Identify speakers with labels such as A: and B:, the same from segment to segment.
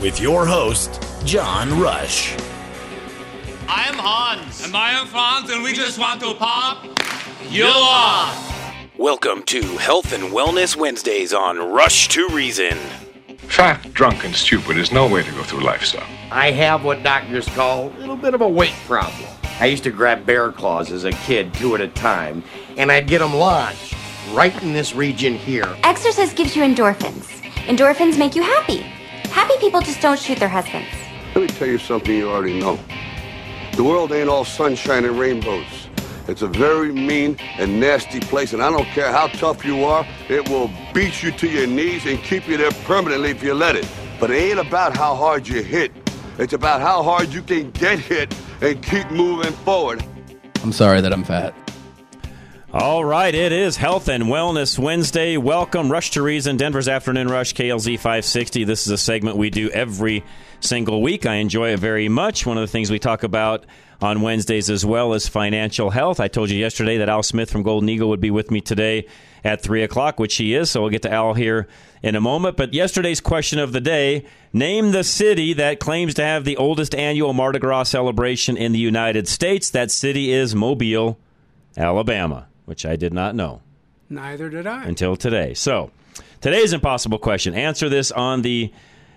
A: With your host, John Rush.
B: I'm Hans. And I am Franz, and we, we just want to pop you off.
C: Welcome to Health and Wellness Wednesdays on Rush to Reason.
D: Fat, drunk, and stupid is no way to go through life, son.
E: I have what doctors call a little bit of a weight problem. I used to grab bear claws as a kid, two at a time, and I'd get them lodged right in this region here.
F: Exercise gives you endorphins. Endorphins make you happy. Happy people just don't shoot their husbands.
G: Let me tell you something you already know. The world ain't all sunshine and rainbows. It's a very mean and nasty place, and I don't care how tough you are, it will beat you to your knees and keep you there permanently if you let it. But it ain't about how hard you hit. It's about how hard you can get hit and keep moving forward.
H: I'm sorry that I'm fat.
I: All right, it is Health and Wellness Wednesday. Welcome, Rush to Reason, Denver's Afternoon Rush, KLZ 560. This is a segment we do every single week. I enjoy it very much. One of the things we talk about on Wednesdays as well as financial health. I told you yesterday that Al Smith from Golden Eagle would be with me today at 3 o'clock, which he is, so we'll get to Al here in a moment. But yesterday's question of the day name the city that claims to have the oldest annual Mardi Gras celebration in the United States. That city is Mobile, Alabama which I did not know.
J: Neither did I.
I: Until today. So, today's impossible question. Answer this on the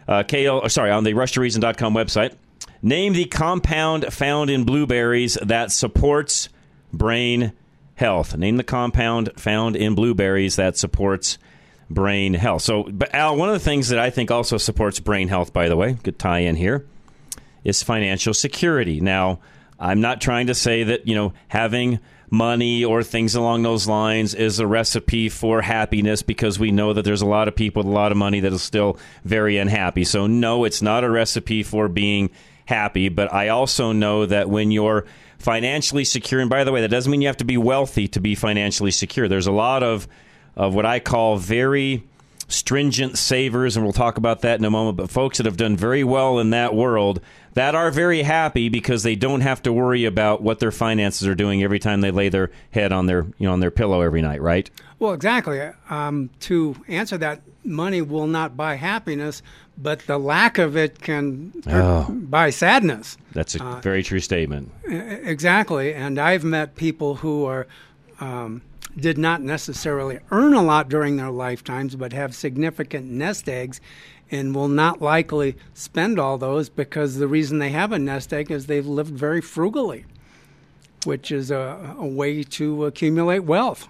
I: uh, KL, sorry, on the rushtoreason.com website. Name the compound found in blueberries that supports brain health. Name the compound found in blueberries that supports brain health. So, but Al, one of the things that I think also supports brain health, by the way, good tie in here, is financial security. Now, I'm not trying to say that, you know, having money or things along those lines is a recipe for happiness because we know that there's a lot of people with a lot of money that are still very unhappy. So, no, it's not a recipe for being happy. But I also know that when you're financially secure, and by the way, that doesn't mean you have to be wealthy to be financially secure. There's a lot of, of what I call very stringent savers, and we'll talk about that in a moment. But folks that have done very well in that world that are very happy because they don't have to worry about what their finances are doing every time they lay their head on their you know on their pillow every night, right?
J: Well, exactly. Um, to answer that, money will not buy happiness, but the lack of it can oh, buy sadness.
I: That's a uh, very true statement.
J: Exactly, and I've met people who are. Um, did not necessarily earn a lot during their lifetimes, but have significant nest eggs and will not likely spend all those because the reason they have a nest egg is they've lived very frugally, which is a, a way to accumulate wealth.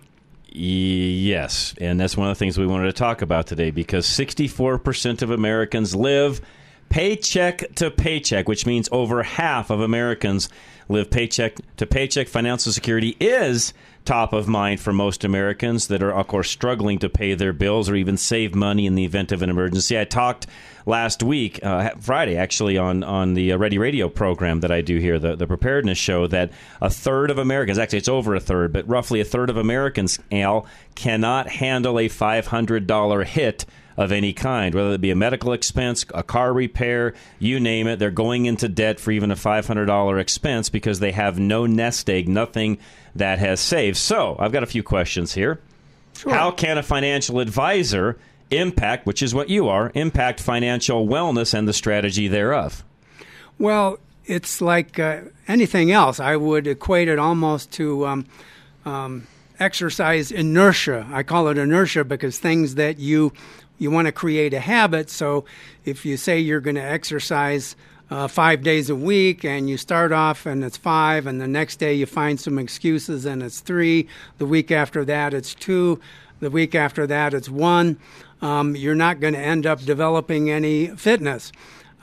I: Yes, and that's one of the things we wanted to talk about today because 64% of Americans live paycheck to paycheck, which means over half of Americans live paycheck to paycheck. Financial security is top of mind for most Americans that are, of course, struggling to pay their bills or even save money in the event of an emergency. I talked last week, uh, Friday, actually, on, on the uh, Ready Radio program that I do here, the, the preparedness show, that a third of Americans, actually, it's over a third, but roughly a third of Americans, Al, cannot handle a $500 hit of any kind, whether it be a medical expense, a car repair, you name it. They're going into debt for even a $500 expense because they have no nest egg, nothing that has saved. So I've got a few questions here. Sure. How can a financial advisor impact, which is what you are, impact financial wellness and the strategy thereof?
J: Well, it's like uh, anything else. I would equate it almost to um, um, exercise inertia. I call it inertia because things that you you want to create a habit. So if you say you're going to exercise uh, five days a week and you start off and it's five, and the next day you find some excuses and it's three, the week after that it's two, the week after that it's one, um, you're not going to end up developing any fitness.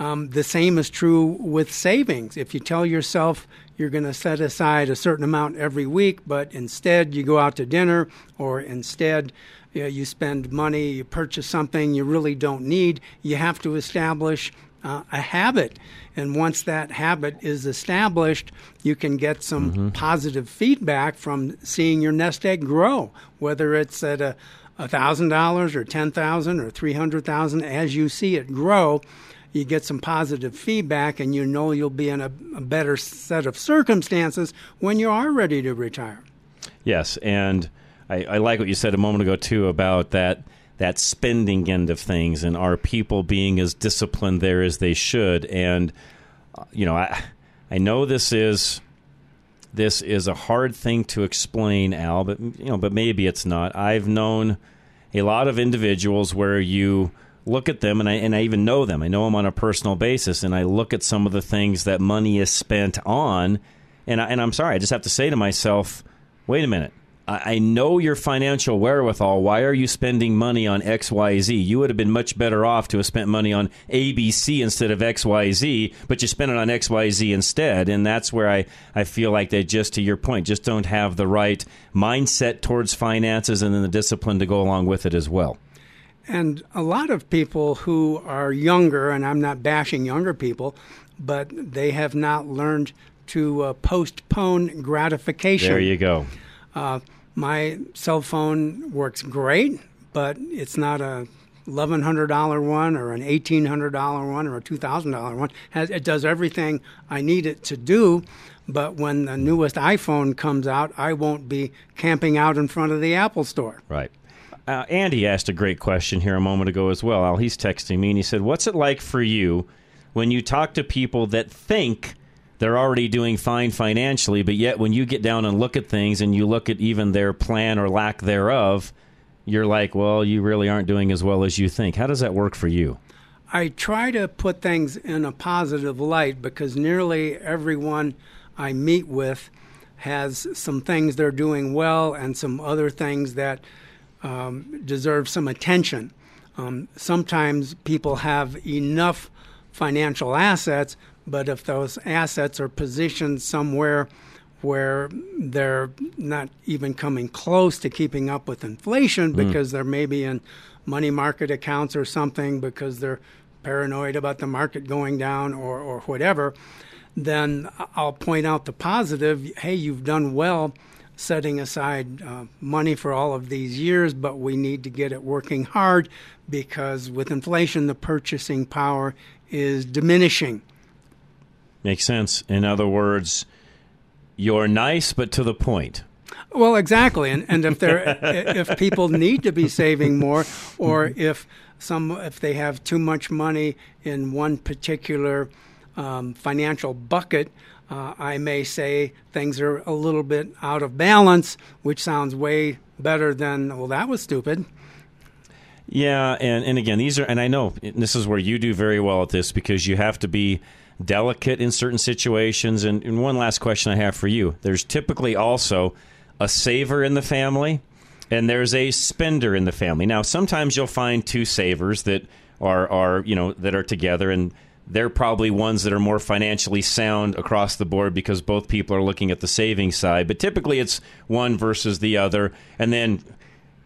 J: Um, the same is true with savings. If you tell yourself you're going to set aside a certain amount every week, but instead you go out to dinner or instead you, know, you spend money, you purchase something you really don't need, you have to establish uh, a habit. And once that habit is established, you can get some mm-hmm. positive feedback from seeing your nest egg grow, whether it's at a thousand dollars or ten thousand or three hundred thousand. As you see it grow, you get some positive feedback, and you know you'll be in a, a better set of circumstances when you are ready to retire.
I: Yes, and I, I like what you said a moment ago too about that that spending end of things and are people being as disciplined there as they should? And uh, you know i i know this is this is a hard thing to explain al but you know but maybe it's not. I've known a lot of individuals where you look at them and I and I even know them. I know them on a personal basis and I look at some of the things that money is spent on and I, and I'm sorry I just have to say to myself wait a minute I know your financial wherewithal. Why are you spending money on XYZ? You would have been much better off to have spent money on ABC instead of XYZ, but you spent it on XYZ instead. And that's where I, I feel like they just, to your point, just don't have the right mindset towards finances and then the discipline to go along with it as well.
J: And a lot of people who are younger, and I'm not bashing younger people, but they have not learned to uh, postpone gratification.
I: There you go.
J: Uh, my cell phone works great, but it's not a $1,100 one or an $1,800 one or a $2,000 one. It does everything I need it to do, but when the newest iPhone comes out, I won't be camping out in front of the Apple store.
I: Right. Uh, Andy asked a great question here a moment ago as well. He's texting me and he said, What's it like for you when you talk to people that think they're already doing fine financially, but yet when you get down and look at things and you look at even their plan or lack thereof, you're like, well, you really aren't doing as well as you think. How does that work for you?
J: I try to put things in a positive light because nearly everyone I meet with has some things they're doing well and some other things that um, deserve some attention. Um, sometimes people have enough financial assets but if those assets are positioned somewhere where they're not even coming close to keeping up with inflation hmm. because mm. they're maybe in money market accounts or something because they're paranoid about the market going down or, or whatever, then I'll point out the positive. Hey, you've done well setting aside uh, money for all of these years, but we need to get it working hard because with inflation, the purchasing power is diminishing.
I: Makes sense. In other words, you're nice but to the point.
J: Well, exactly, and and if there if people need to be saving more, or if some if they have too much money in one particular um, financial bucket, uh, I may say things are a little bit out of balance, which sounds way better than well that was stupid.
I: Yeah, and and again, these are and I know this is where you do very well at this because you have to be delicate in certain situations. And, and one last question I have for you there's typically also a saver in the family and there's a spender in the family. Now, sometimes you'll find two savers that are, are you know that are together and they're probably ones that are more financially sound across the board because both people are looking at the saving side. But typically it's one versus the other. And then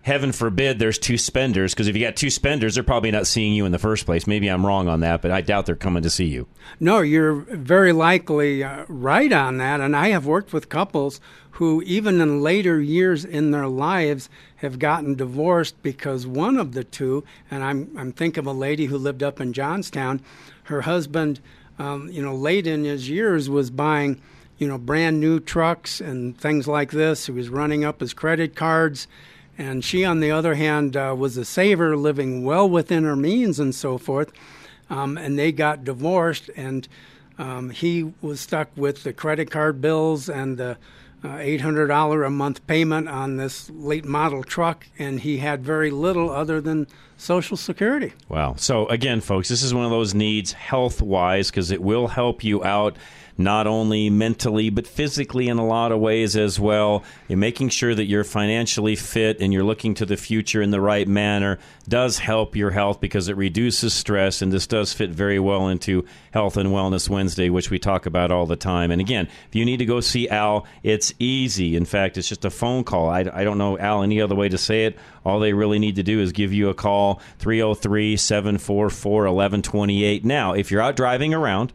I: heaven forbid there's two spenders because if you got two spenders they're probably not seeing you in the first place. Maybe i'm wrong on that but i doubt they're coming to see you.
J: No you're very likely uh, right on that and i have worked with couples who even in later years in their lives have gotten divorced because one of the two and i'm, I'm thinking of a lady who lived up in johnstown her husband um, you know late in his years was buying you know brand new trucks and things like this. He was running up his credit cards and she, on the other hand, uh, was a saver, living well within her means and so forth. Um, and they got divorced, and um, he was stuck with the credit card bills and the uh, $800 a month payment on this late model truck, and he had very little other than Social Security.
I: Wow. So, again, folks, this is one of those needs health wise because it will help you out not only mentally but physically in a lot of ways as well. Making sure that you're financially fit and you're looking to the future in the right manner does help your health because it reduces stress. And this does fit very well into Health and Wellness Wednesday, which we talk about all the time. And again, if you need to go see Al, it's easy. In fact, it's just a phone call. I, I don't know, Al, any other way to say it. All they really need to do is give you a call 303 744 1128. Now, if you're out driving around,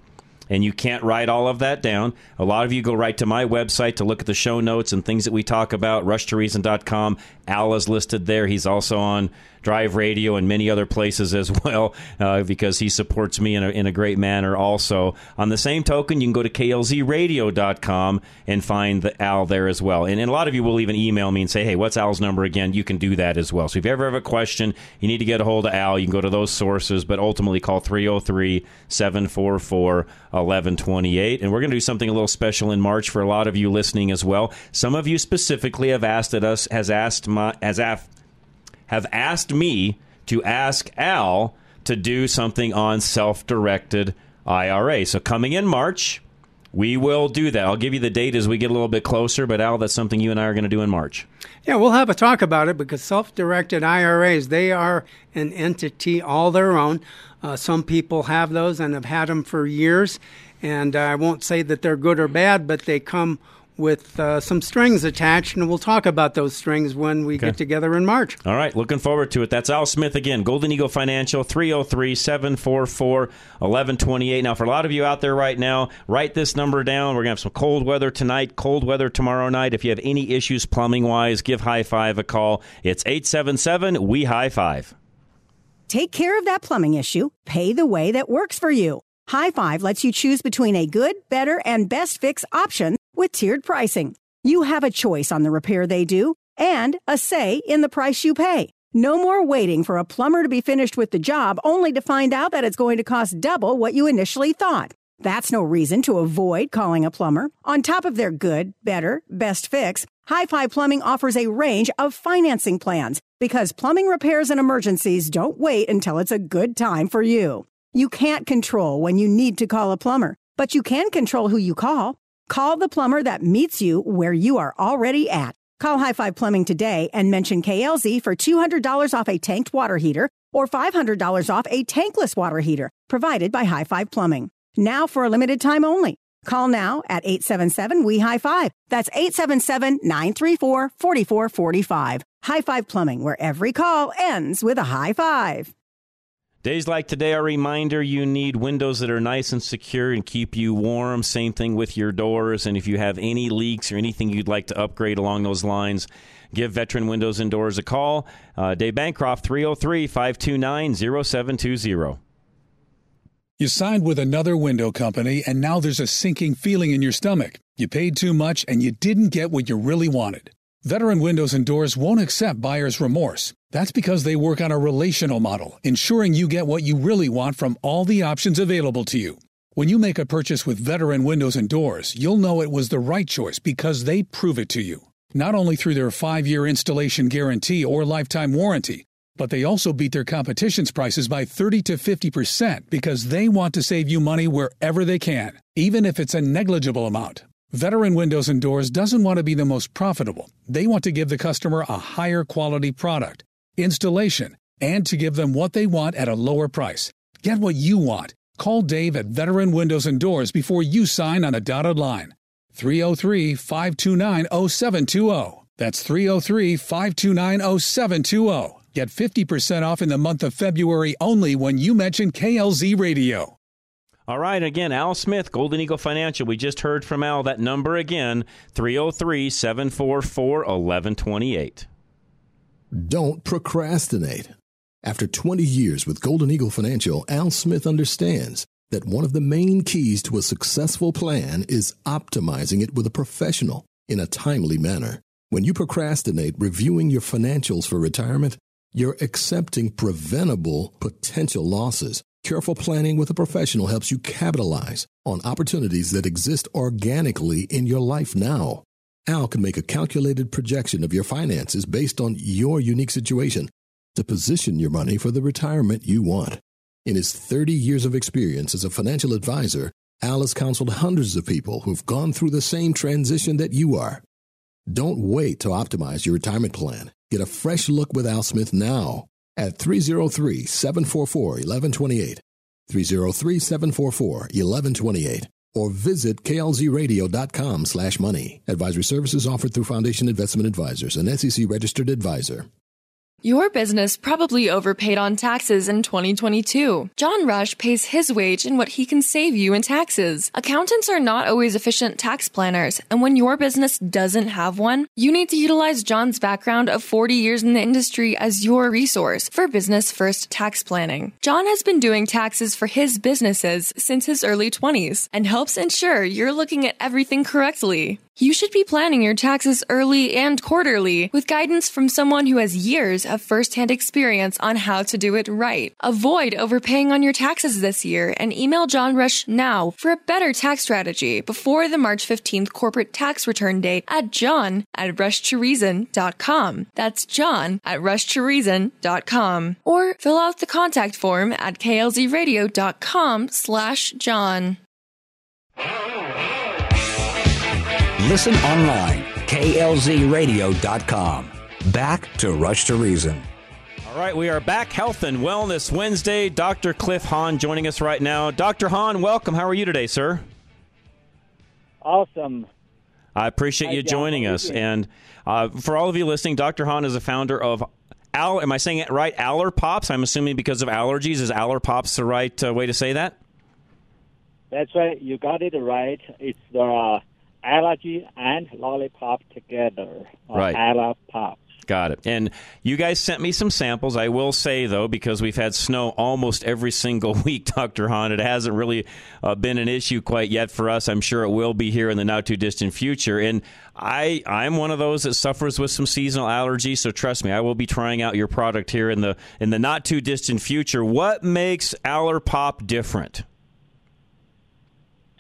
I: and you can't write all of that down. A lot of you go right to my website to look at the show notes and things that we talk about, rushtoreason.com. Al is listed there. He's also on Drive Radio and many other places as well uh, because he supports me in a, in a great manner also. On the same token, you can go to klzradio.com and find the Al there as well. And, and a lot of you will even email me and say, hey, what's Al's number again? You can do that as well. So if you ever have a question, you need to get a hold of Al, you can go to those sources, but ultimately call 303 744 1128. And we're going to do something a little special in March for a lot of you listening as well. Some of you specifically have asked at us, has asked my, has asked, have asked me to ask Al to do something on self directed IRA. So coming in March, we will do that. I'll give you the date as we get a little bit closer, but Al, that's something you and I are going to do in March.
J: Yeah, we'll have a talk about it because self directed IRAs, they are an entity all their own. Uh, some people have those and have had them for years. And I won't say that they're good or bad, but they come with uh, some strings attached, and we'll talk about those strings when we okay. get together in March.
I: All right, looking forward to it. That's Al Smith again, Golden Eagle Financial, 303 744 1128. Now, for a lot of you out there right now, write this number down. We're going to have some cold weather tonight, cold weather tomorrow night. If you have any issues plumbing wise, give High Five a call. It's 877 We High Five.
K: Take care of that plumbing issue. Pay the way that works for you. High Five lets you choose between a good, better, and best fix option with tiered pricing. You have a choice on the repair they do and a say in the price you pay. No more waiting for a plumber to be finished with the job only to find out that it's going to cost double what you initially thought. That's no reason to avoid calling a plumber. On top of their good, better, best fix, High Five Plumbing offers a range of financing plans because plumbing repairs and emergencies don't wait until it's a good time for you. You can't control when you need to call a plumber, but you can control who you call. Call the plumber that meets you where you are already at. Call High Five Plumbing today and mention KLZ for $200 off a tanked water heater or $500 off a tankless water heater provided by High Five Plumbing. Now for a limited time only. Call now at 877 We High Five. That's 877 934 4445. High Five Plumbing, where every call ends with a high five.
I: Days like today are a reminder you need windows that are nice and secure and keep you warm. Same thing with your doors. And if you have any leaks or anything you'd like to upgrade along those lines, give Veteran Windows and Doors a call. Uh, Dave Bancroft, 303 529 0720.
L: You signed with another window company, and now there's a sinking feeling in your stomach. You paid too much, and you didn't get what you really wanted. Veteran Windows and Doors won't accept buyer's remorse. That's because they work on a relational model, ensuring you get what you really want from all the options available to you. When you make a purchase with Veteran Windows and Doors, you'll know it was the right choice because they prove it to you. Not only through their five year installation guarantee or lifetime warranty, but they also beat their competition's prices by 30 to 50% because they want to save you money wherever they can, even if it's a negligible amount. Veteran Windows and Doors doesn't want to be the most profitable. They want to give the customer a higher quality product, installation, and to give them what they want at a lower price. Get what you want. Call Dave at Veteran Windows and Doors before you sign on a dotted line. 303 529 0720. That's 303 529 0720. Get 50% off in the month of February only when you mention KLZ Radio.
I: All right, again, Al Smith, Golden Eagle Financial. We just heard from Al. That number again, 303 744 1128.
M: Don't procrastinate. After 20 years with Golden Eagle Financial, Al Smith understands that one of the main keys to a successful plan is optimizing it with a professional in a timely manner. When you procrastinate reviewing your financials for retirement, you're accepting preventable potential losses. Careful planning with a professional helps you capitalize on opportunities that exist organically in your life now. Al can make a calculated projection of your finances based on your unique situation to position your money for the retirement you want. In his 30 years of experience as a financial advisor, Al has counseled hundreds of people who've gone through the same transition that you are. Don't wait to optimize your retirement plan. Get a fresh look with Al Smith now at 303 744 1128. 303 744 1128 or visit klzradio.com slash money. Advisory services offered through Foundation Investment Advisors, an SEC registered advisor.
N: Your business probably overpaid on taxes in 2022. John Rush pays his wage in what he can save you in taxes. Accountants are not always efficient tax planners, and when your business doesn't have one, you need to utilize John's background of 40 years in the industry as your resource for business first tax planning. John has been doing taxes for his businesses since his early 20s and helps ensure you're looking at everything correctly. You should be planning your taxes early and quarterly with guidance from someone who has years of first-hand experience on how to do it right. Avoid overpaying on your taxes this year and email John Rush now for a better tax strategy before the March 15th corporate tax return date at john at rushtoreason.com. That's john at rushtoreason.com. Or fill out the contact form at klzradio.com slash john.
O: Listen online, klzradio.com. Back to Rush to Reason.
I: All right, we are back. Health and Wellness Wednesday. Dr. Cliff Hahn joining us right now. Dr. Hahn, welcome. How are you today, sir?
P: Awesome.
I: I appreciate
P: Hi,
I: you joining
P: How are you
I: us. And uh, for all of you listening, Dr. Hahn is a founder of Al. Am I saying it right? Aller Pops. I'm assuming because of allergies. Is Aller Pops the right uh, way to say that?
P: That's right. You got it right. It's the uh, allergy and lollipop together.
I: Right.
P: Alla
I: Got it. And you guys sent me some samples. I will say, though, because we've had snow almost every single week, Dr. Hahn, it hasn't really uh, been an issue quite yet for us. I'm sure it will be here in the not too distant future. And I, I'm one of those that suffers with some seasonal allergies. So trust me, I will be trying out your product here in the in the not too distant future. What makes Allerpop different?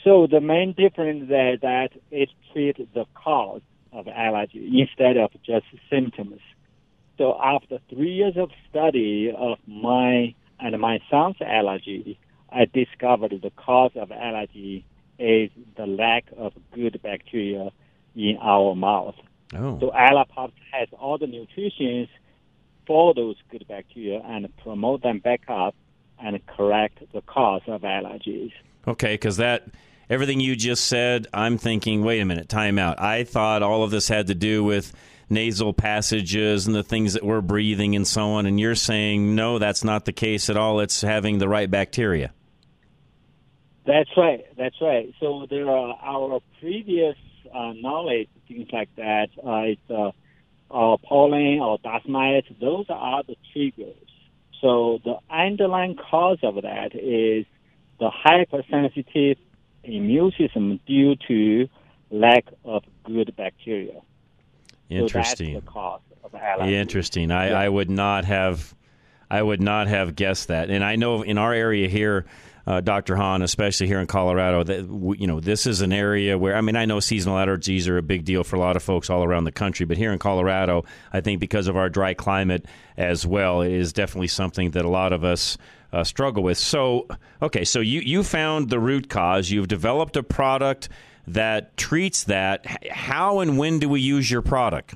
P: So the main difference is that it treats the cause of allergy instead of just symptoms. So after three years of study of my and my son's allergy, I discovered the cause of allergy is the lack of good bacteria in our mouth.
I: Oh.
P: So Aller Pops has all the nutrition for those good bacteria and promote them back up and correct the cause of allergies.
I: Okay, because that everything you just said, I'm thinking, wait a minute, time out. I thought all of this had to do with nasal passages and the things that we're breathing and so on, and you're saying no, that's not the case at all. It's having the right bacteria.
P: That's right. That's right. So there are our previous uh, knowledge, things like that. Uh, it's uh, uh, pollen or dust mites. Those are the triggers. So the underlying cause of that is the hypersensitive immune system due to lack of good bacteria.
I: Interesting.
P: So that's the cause of allergy.
I: Interesting. I, I would not have, I would not have guessed that. And I know in our area here, uh, Dr. Hahn, especially here in Colorado, that you know this is an area where I mean I know seasonal allergies are a big deal for a lot of folks all around the country, but here in Colorado, I think because of our dry climate as well, it is definitely something that a lot of us. Uh, struggle with. So, okay, so you, you found the root cause. You've developed a product that treats that. How and when do we use your product?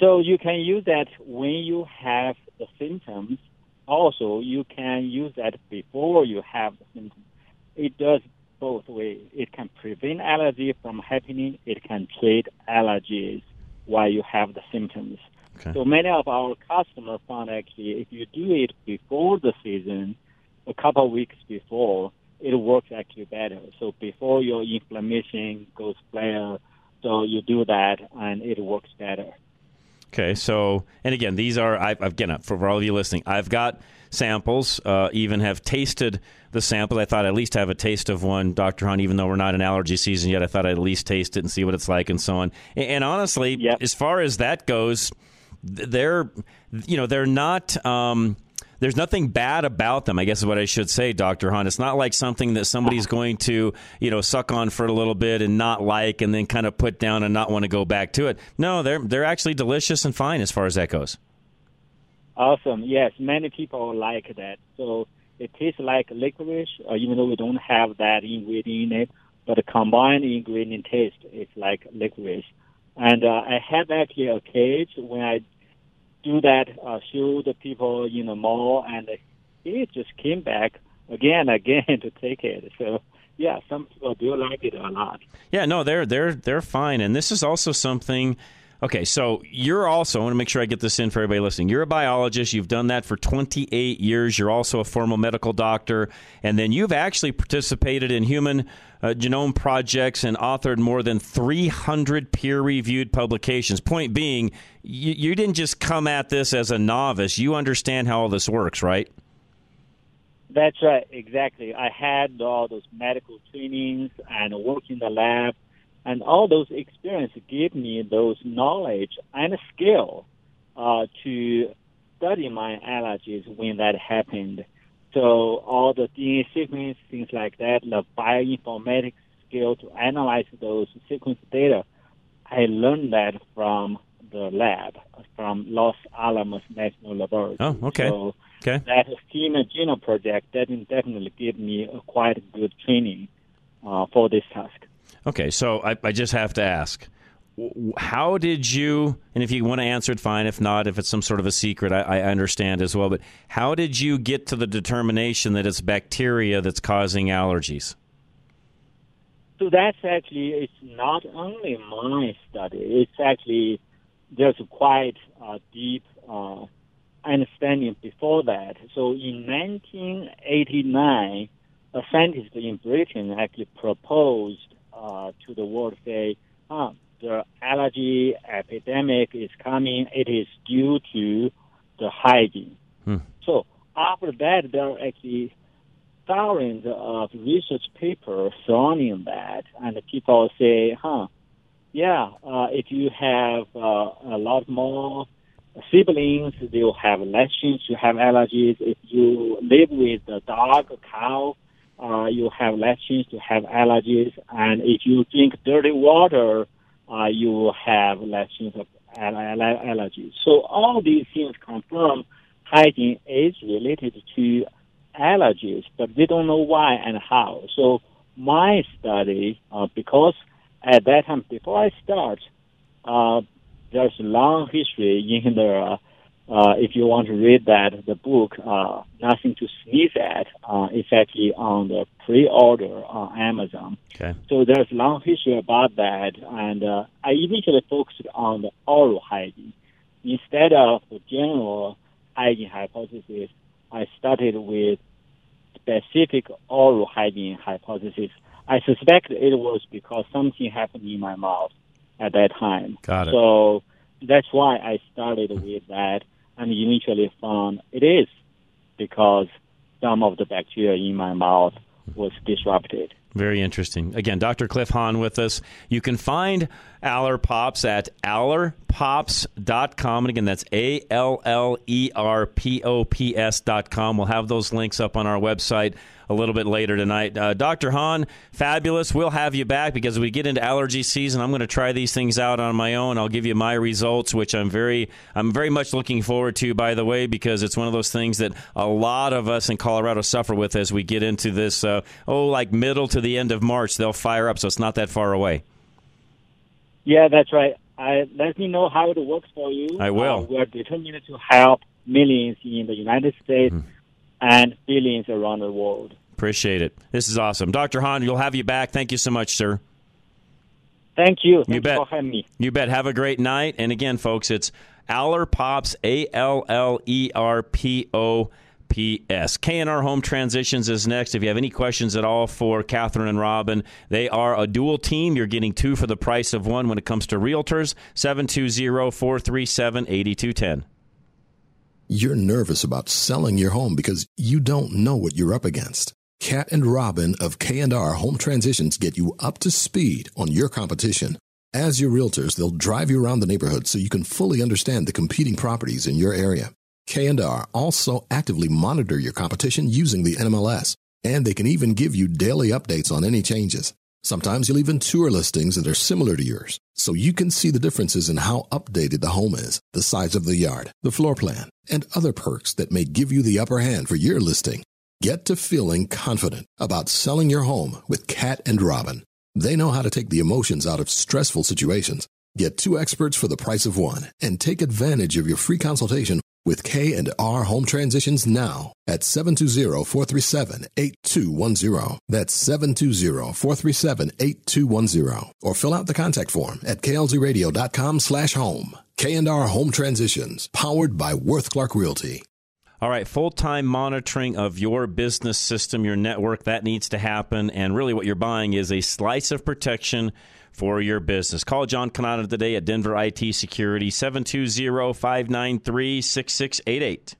P: So you can use that when you have the symptoms. Also, you can use that before you have the symptoms. It does both ways. It can prevent allergy from happening. It can treat allergies while you have the symptoms.
I: Okay.
P: So many of our customers found actually if you do it before the season, a couple of weeks before, it works actually better. So before your inflammation goes flare, so you do that and it works better.
I: Okay, so and again, these are I've again for all of you listening. I've got samples. Uh, even have tasted the samples. I thought I'd at least have a taste of one, Doctor Hahn. Even though we're not in allergy season yet, I thought I'd at least taste it and see what it's like and so on. And, and honestly, as far as that goes, they're you know they're not. Um, there's nothing bad about them. I guess is what I should say, Doctor Hahn. It's not like something that somebody's going to you know suck on for a little bit and not like, and then kind of put down and not want to go back to it. No, they're they're actually delicious and fine as far as that goes.
P: Awesome. Yes, many people like that. So it tastes like licorice, uh, even though we don't have that ingredient in it. But the combined ingredient taste is like licorice. And uh, I have actually a cage when I do that, uh, show the people in the mall, and it just came back again, again to take it. So yeah, some people do like it a lot.
I: Yeah, no, they're they're they're fine, and this is also something Okay, so you're also, I want to make sure I get this in for everybody listening. You're a biologist. You've done that for 28 years. You're also a formal medical doctor. And then you've actually participated in human uh, genome projects and authored more than 300 peer reviewed publications. Point being, you, you didn't just come at this as a novice. You understand how all this works, right?
P: That's right, exactly. I had all those medical trainings and work in the lab and all those experiences give me those knowledge and skill uh, to study my allergies when that happened. So all the DNA sequence, things like that, the bioinformatics skill to analyze those sequence data, I learned that from the lab, from Los Alamos National Laboratory.
I: Oh, okay.
P: So
I: okay.
P: that human genome project that definitely gave me a quite good training uh, for this task.
I: Okay, so I, I just have to ask how did you and if you want to answer it fine if not if it's some sort of a secret I, I, understand as well but how did you get to the determination that it's bacteria that's causing allergies?
P: So that's actually it's not only my study it's actually there's quite a deep uh, understanding before that. So in 1989 a scientist in britain actually proposed uh, to the world say, huh, the allergy epidemic is coming. It is due to the hygiene.
I: Hmm.
P: So after that, there are actually thousands of research papers surrounding that, and people say, huh, yeah, uh, if you have uh, a lot more siblings, they'll have less chance to have allergies. If you live with a dog, a cow, uh, you have less chance to have allergies. And if you drink dirty water, uh, you will have less chance of allergies. So all these things confirm hygiene is related to allergies, but they don't know why and how. So my study, uh, because at that time, before I start, uh, there's a long history in the uh, if you want to read that, the book, uh, Nothing to Sneeze At, uh, is actually on the pre-order on Amazon.
I: Okay.
P: So there's a long history about that, and uh, I initially focused on the oral hygiene. Instead of the general hygiene hypothesis, I started with specific oral hygiene hypothesis. I suspect it was because something happened in my mouth at that time.
I: Got it.
P: So that's why I started with that and initially found it is because some of the bacteria in my mouth was disrupted.
I: Very interesting. Again, Dr. Cliff Hahn with us. You can find Aller Pops at allerpops.com. And again, that's A L L E R P O P S.com. We'll have those links up on our website a little bit later tonight. Uh, Dr. Hahn, fabulous. We'll have you back because we get into allergy season. I'm going to try these things out on my own. I'll give you my results, which I'm very, I'm very much looking forward to. By the way, because it's one of those things that a lot of us in Colorado suffer with as we get into this. Uh, oh, like middle to the end of March, they'll fire up, so it's not that far away.
P: Yeah, that's right. I, let me know how it works for you.
I: I will.
P: Uh, we're determined to help millions in the United States mm-hmm. and billions around the world.
I: Appreciate it. This is awesome. Dr. Hahn, you'll have you back. Thank you so much, sir.
P: Thank you.
I: you bet.
P: for having me.
I: You bet. Have a great night. And again, folks, it's Aller Pops, A L L E R P O P S. K&R Home Transitions is next. If you have any questions at all for Catherine and Robin, they are a dual team. You're getting two for the price of one when it comes to realtors. 720 437 8210.
M: You're nervous about selling your home because you don't know what you're up against. Cat and Robin of K&R Home Transitions get you up to speed on your competition. As your realtors, they'll drive you around the neighborhood so you can fully understand the competing properties in your area. K&R also actively monitor your competition using the NMLS, and they can even give you daily updates on any changes. Sometimes you'll even tour listings that are similar to yours, so you can see the differences in how updated the home is, the size of the yard, the floor plan, and other perks that may give you the upper hand for your listing. Get to feeling confident about selling your home with Cat and Robin. They know how to take the emotions out of stressful situations. Get two experts for the price of one and take advantage of your free consultation with K&R Home Transitions now at 720-437-8210. That's 720-437-8210. Or fill out the contact form at klzradio.com slash home. K&R Home Transitions, powered by Worth Clark Realty.
I: All right, full time monitoring of your business system, your network, that needs to happen. And really, what you're buying is a slice of protection for your business. Call John Canada today at Denver IT Security, 720 593 6688.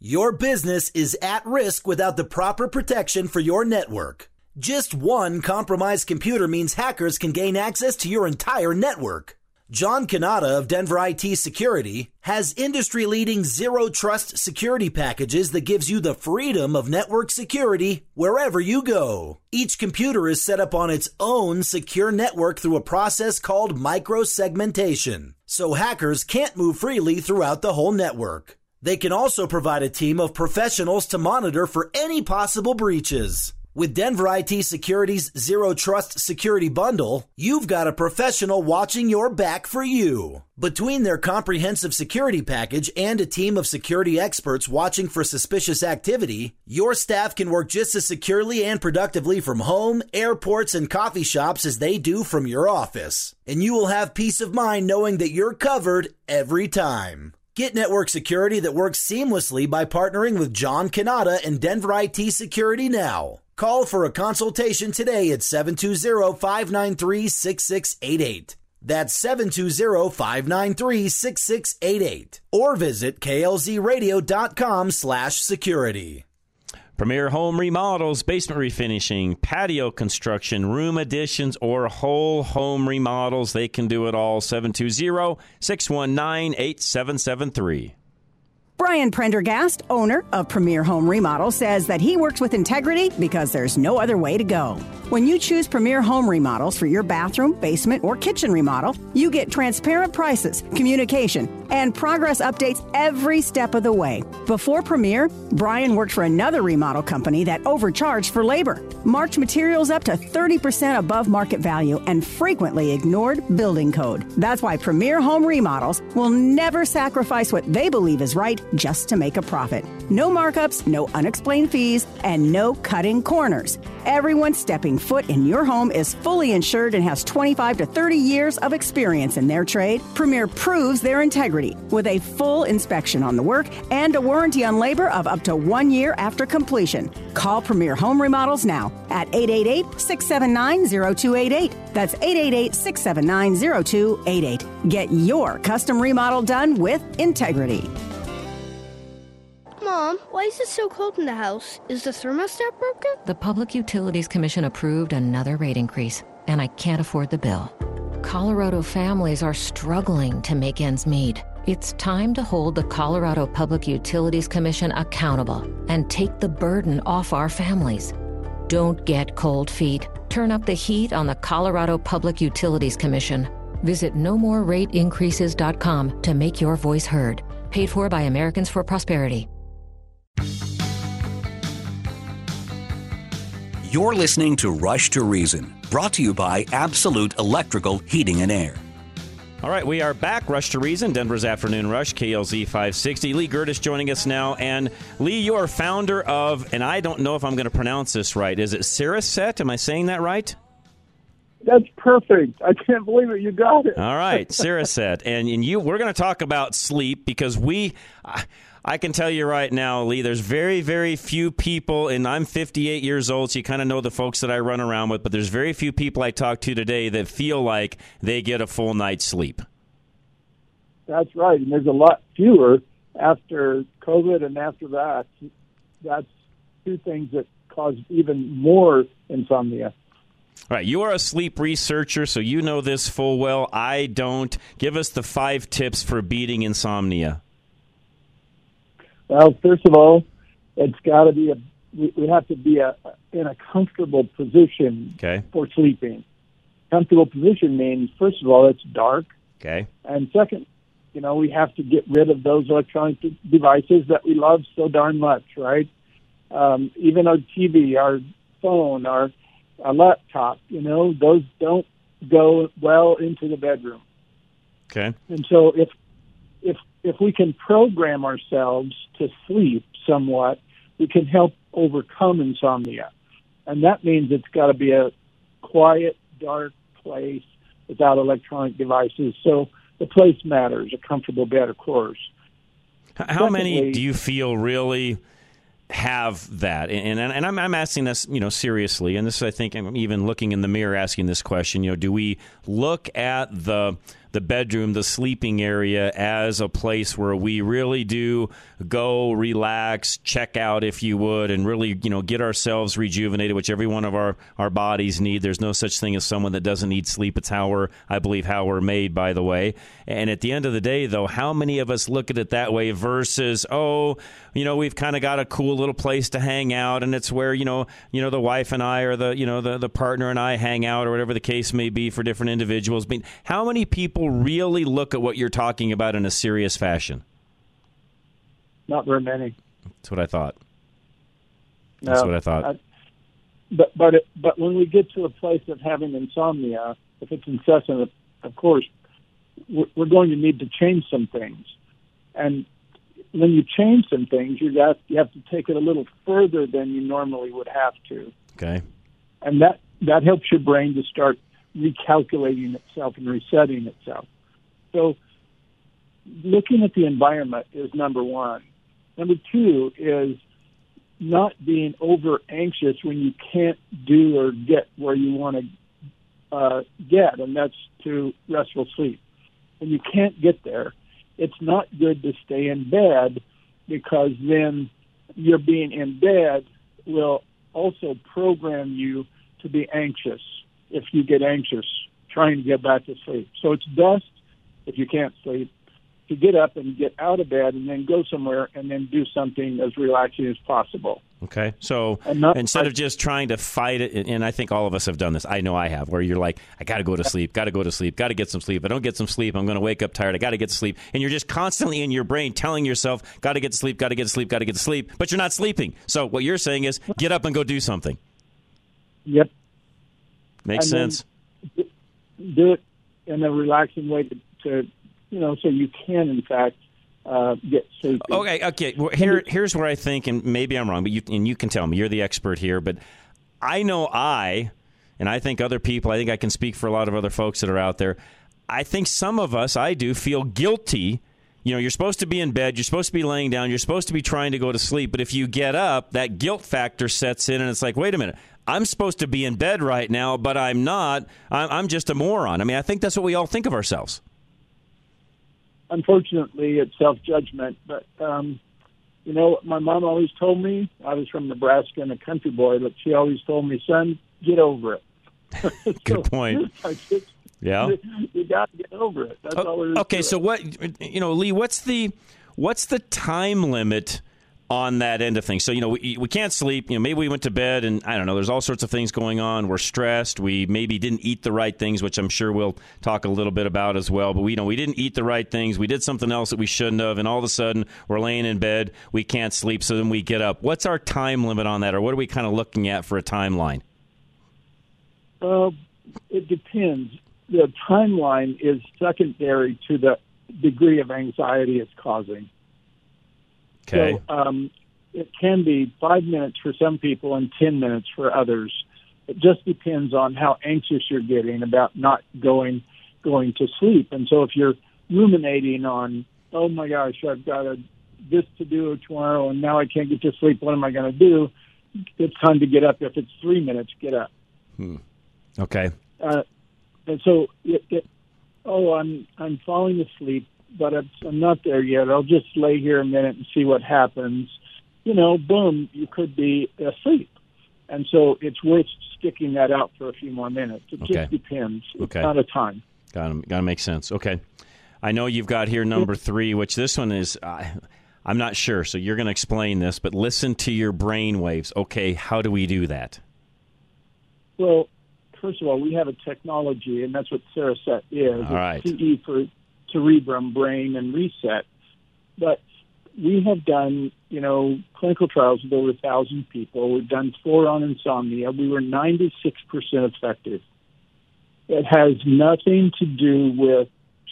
Q: Your business is at risk without the proper protection for your network. Just one compromised computer means hackers can gain access to your entire network. John Canada of Denver IT Security has industry leading zero trust security packages that gives you the freedom of network security wherever you go. Each computer is set up on its own secure network through a process called microsegmentation, so hackers can't move freely throughout the whole network. They can also provide a team of professionals to monitor for any possible breaches. With Denver IT Security's Zero Trust Security Bundle, you've got a professional watching your back for you. Between their comprehensive security package and a team of security experts watching for suspicious activity, your staff can work just as securely and productively from home, airports, and coffee shops as they do from your office. And you will have peace of mind knowing that you're covered every time. Get network security that works seamlessly by partnering with John Canada and Denver IT Security now. Call for a consultation today at 720-593-6688. That's 720-593-6688. Or visit klzradio.com slash security.
I: Premier Home Remodels, basement refinishing, patio construction, room additions, or whole home remodels. They can do it all. 720 619 8773.
K: Brian Prendergast, owner of Premier Home Remodel, says that he works with integrity because there's no other way to go. When you choose Premier Home Remodels for your bathroom, basement, or kitchen remodel, you get transparent prices, communication, and progress updates every step of the way. Before Premier, Brian worked for another remodel company that overcharged for labor, marked materials up to 30% above market value, and frequently ignored building code. That's why Premier Home Remodels will never sacrifice what they believe is right just to make a profit. No markups, no unexplained fees, and no cutting corners. Everyone stepping foot in your home is fully insured and has 25 to 30 years of experience in their trade. Premier proves their integrity with a full inspection on the work and a warranty on labor of up to one year after completion. Call Premier Home Remodels now at 888 679 0288. That's 888 679 0288. Get your custom remodel done with integrity.
R: Mom, why is it so cold in the house? Is the thermostat broken?
S: The Public Utilities Commission approved another rate increase, and I can't afford the bill. Colorado families are struggling to make ends meet. It's time to hold the Colorado Public Utilities Commission accountable and take the burden off our families. Don't get cold feet. Turn up the heat on the Colorado Public Utilities Commission. Visit nomorerateincreases.com to make your voice heard. Paid for by Americans for Prosperity.
O: You're listening to Rush to Reason, brought to you by Absolute Electrical Heating and Air.
I: All right, we are back. Rush to Reason, Denver's Afternoon Rush, KLZ 560. Lee Gertis joining us now. And Lee, you are founder of, and I don't know if I'm going to pronounce this right. Is it Saraset? Am I saying that right?
T: That's perfect. I can't believe it. You got it.
I: All right, Saraset. and, and you, we're going to talk about sleep because we. I, I can tell you right now, Lee, there's very, very few people, and I'm 58 years old, so you kind of know the folks that I run around with, but there's very few people I talk to today that feel like they get a full night's sleep.
T: That's right. And there's a lot fewer after COVID and after that. That's two things that cause even more insomnia.
I: All right, you are a sleep researcher, so you know this full well. I don't. Give us the five tips for beating insomnia.
T: Well, first of all, it's got to be a. We, have to be a, in a comfortable position
I: Okay.
T: for sleeping. Comfortable position means, first of all, it's dark,
I: Okay.
T: and second, you know, we have to get rid of those electronic devices that we love so darn much, right? Um, even our TV, our phone, our, our laptop, you know, those don't go well into the bedroom.
I: Okay.
T: And so if if if we can program ourselves to sleep somewhat, we can help overcome insomnia. And that means it's got to be a quiet, dark place without electronic devices. So the place matters, a comfortable bed, of course.
I: How many do you feel really have that? And and, and I'm, I'm asking this, you know, seriously. And this, I think, I'm even looking in the mirror, asking this question. You know, do we look at the the bedroom, the sleeping area, as a place where we really do go relax, check out, if you would, and really, you know, get ourselves rejuvenated, which every one of our our bodies need. There's no such thing as someone that doesn't need sleep. It's how we're, I believe, how we're made, by the way. And at the end of the day, though, how many of us look at it that way versus, oh, you know, we've kind of got a cool little place to hang out, and it's where you know, you know, the wife and I, or the you know, the the partner and I hang out, or whatever the case may be for different individuals. I mean, how many people really look at what you're talking about in a serious fashion?
T: Not very many.
I: That's what I thought. That's
T: No,
I: what I thought.
T: but but it, but when we get to a place of having insomnia, if it's incessant, of, course, we're, we're going to need to change some things. And when you change some things, you got you have to take it a little further than you normally would have to,
I: Okay.
T: and that that helps your brain to start recalculating itself and resetting itself. So, looking at the environment is number one. Number two is not being over anxious when you can't do or get where you want to uh, get, and that's to restful sleep. When you can't get there, it's not good to stay in bed because then your being in bed will also program you to be anxious if you get anxious trying to get back to sleep. So it's best if you can't sleep to get up and get out of bed and then go somewhere and then do something as relaxing as possible.
I: Okay. So
T: not-
I: instead of just trying to fight it, and I think all of us have done this. I know I have, where you're like, I got to go to sleep, got to go to sleep, got to get some sleep. If I don't get some sleep, I'm going to wake up tired. I got to get to sleep. And you're just constantly in your brain telling yourself, got to get to sleep, got to get to sleep, got to get to sleep, but you're not sleeping. So what you're saying is get up and go do something.
T: Yep.
I: Makes sense.
T: do it in a relaxing way to, to you know, so you can in fact uh, get sleepy.
I: Okay, okay. Well, here, here's where I think, and maybe I'm wrong, but you and you can tell me. You're the expert here, but I know I, and I think other people. I think I can speak for a lot of other folks that are out there. I think some of us, I do, feel guilty. You know, you're supposed to be in bed, you're supposed to be laying down, you're supposed to be trying to go to sleep, but if you get up, that guilt factor sets in, and it's like, wait a minute. I'm supposed to be in bed right now, but I'm not. I'm, I'm just a moron. I mean, I think that's what we all think of ourselves.
T: Unfortunately, it's self judgment, but um, you know, my mom always told me. I was from Nebraska and a country boy, but she always told me, "Son, get over it."
I: Good point.
T: Just-
I: Yeah.
T: you, you got to get over it. That's all.
I: Okay, so what you know, Lee? What's the what's the time limit on that end of things? So you know, we, we can't sleep. You know, maybe we went to bed and I don't know. There's all sorts of things going on. We're stressed. We maybe didn't eat the right things, which I'm sure we'll talk a little bit about as well. But we you know we didn't eat the right things. We did something else that we shouldn't have, and all of a sudden we're laying in bed. We can't sleep, so then we get up. What's our time limit on that, or what are we kind of looking at for a timeline?
T: Uh, it depends. The timeline is secondary to the degree of anxiety it's causing.
I: Okay.
T: So um, it can be five minutes for some people and 10 minutes for others. It just depends on how anxious you're getting about not going going to sleep. And so if you're ruminating on, oh my gosh, I've got a, this to do tomorrow and now I can't get to sleep, what am I going to do? It's time to get up. If it's three minutes, get up.
I: Hmm. Okay.
T: Uh, and so it, it, oh, I'm I'm falling asleep, but I'm, I'm not there yet. I'll just lay here a minute and see what happens. You know, boom, you could be asleep, and so it's worth sticking that out for a few more minutes. It
I: Okay.
T: just depends. It's
I: Okay.
T: not a time.
I: Got to got to make sense. Okay, I know you've got here number three, which this one is. Uh, I'm not sure, so you're going to explain this, but listen to your brain waves. Okay, how do we do that?
T: Well, first of all, we have a technology, and that's what Cereset is.
I: All right.
T: CE for cerebrum, brain, and reset. But we have done, you know, clinical trials with over a thousand people. We've done four on insomnia. We were 96% effective. It has nothing to do with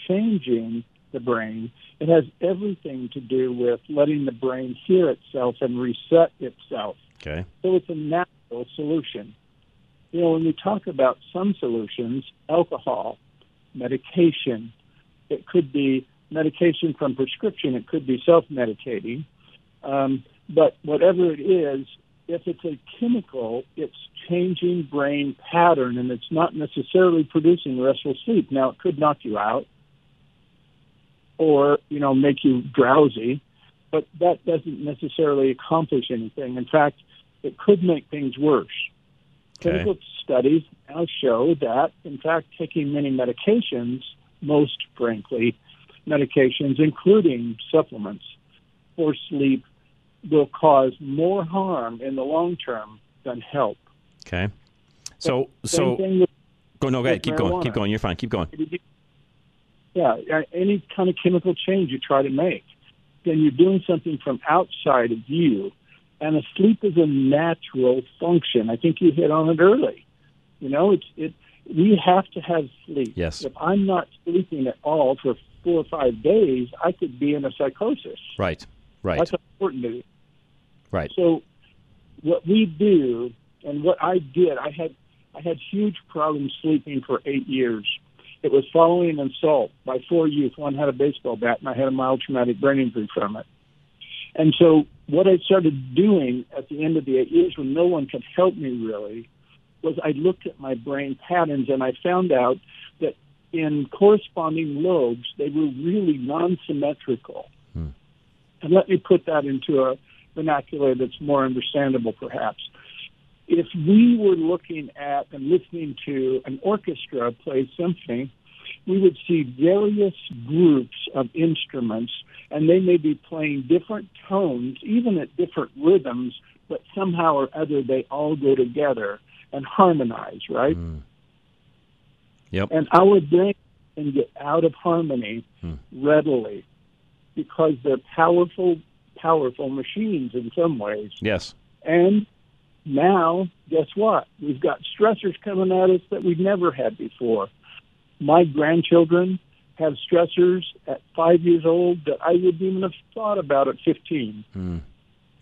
T: changing the brain. It has everything to do with letting the brain hear itself and reset itself.
I: Okay.
T: So it's a natural solution. You know, when we talk about some solutions, alcohol, medication, it could be medication from prescription, it could be self medicating. Um, but whatever it is, if it's a chemical, it's changing brain pattern and it's not necessarily producing restful sleep. Now, it could knock you out or, you know, make you drowsy, but that doesn't necessarily accomplish anything. In fact, it could make things worse. Clinical studies now show that, in fact, taking many medications, most frankly, medications, including supplements for sleep, will cause more harm in the long term than help.
I: Okay. So, so
T: with-
I: go no, go ahead. Keep going. Keep going. You're fine. Keep going.
T: Yeah, any kind of chemical change you try to make, then you're doing something from outside of you. And a sleep is a natural function. I think you hit on it early. You know, it's it. We have to have sleep.
I: Yes.
T: If I'm not sleeping at all for four or five days, I could be in a psychosis.
I: Right. Right.
T: That's important to me.
I: Right.
T: So what we do and what I did, I had I had huge problems sleeping for eight years. It was following an assault by four youth. One had a baseball bat, and I had a mild traumatic brain injury from it. And so, what I started doing at the end of the eight years, when no one could help me really, was I looked at my brain patterns, and I found out that in corresponding lobes, they were really non-symmetrical. Hmm. And let me put that into a vernacular that's more understandable, perhaps. If we were looking at and listening to an orchestra play symphony, we would see various groups of instruments, and they may be playing different tones, even at different rhythms, but somehow or other they all go together and harmonize, right? Mm.
I: Yep.
T: And our brain can get out of harmony readily because they're powerful, powerful machines in some ways.
I: Yes.
T: And now, guess what? We've got stressors coming at us that we've never had before. My grandchildren have stressors at five years old that I wouldn't even have thought about at 15.
I: Hmm.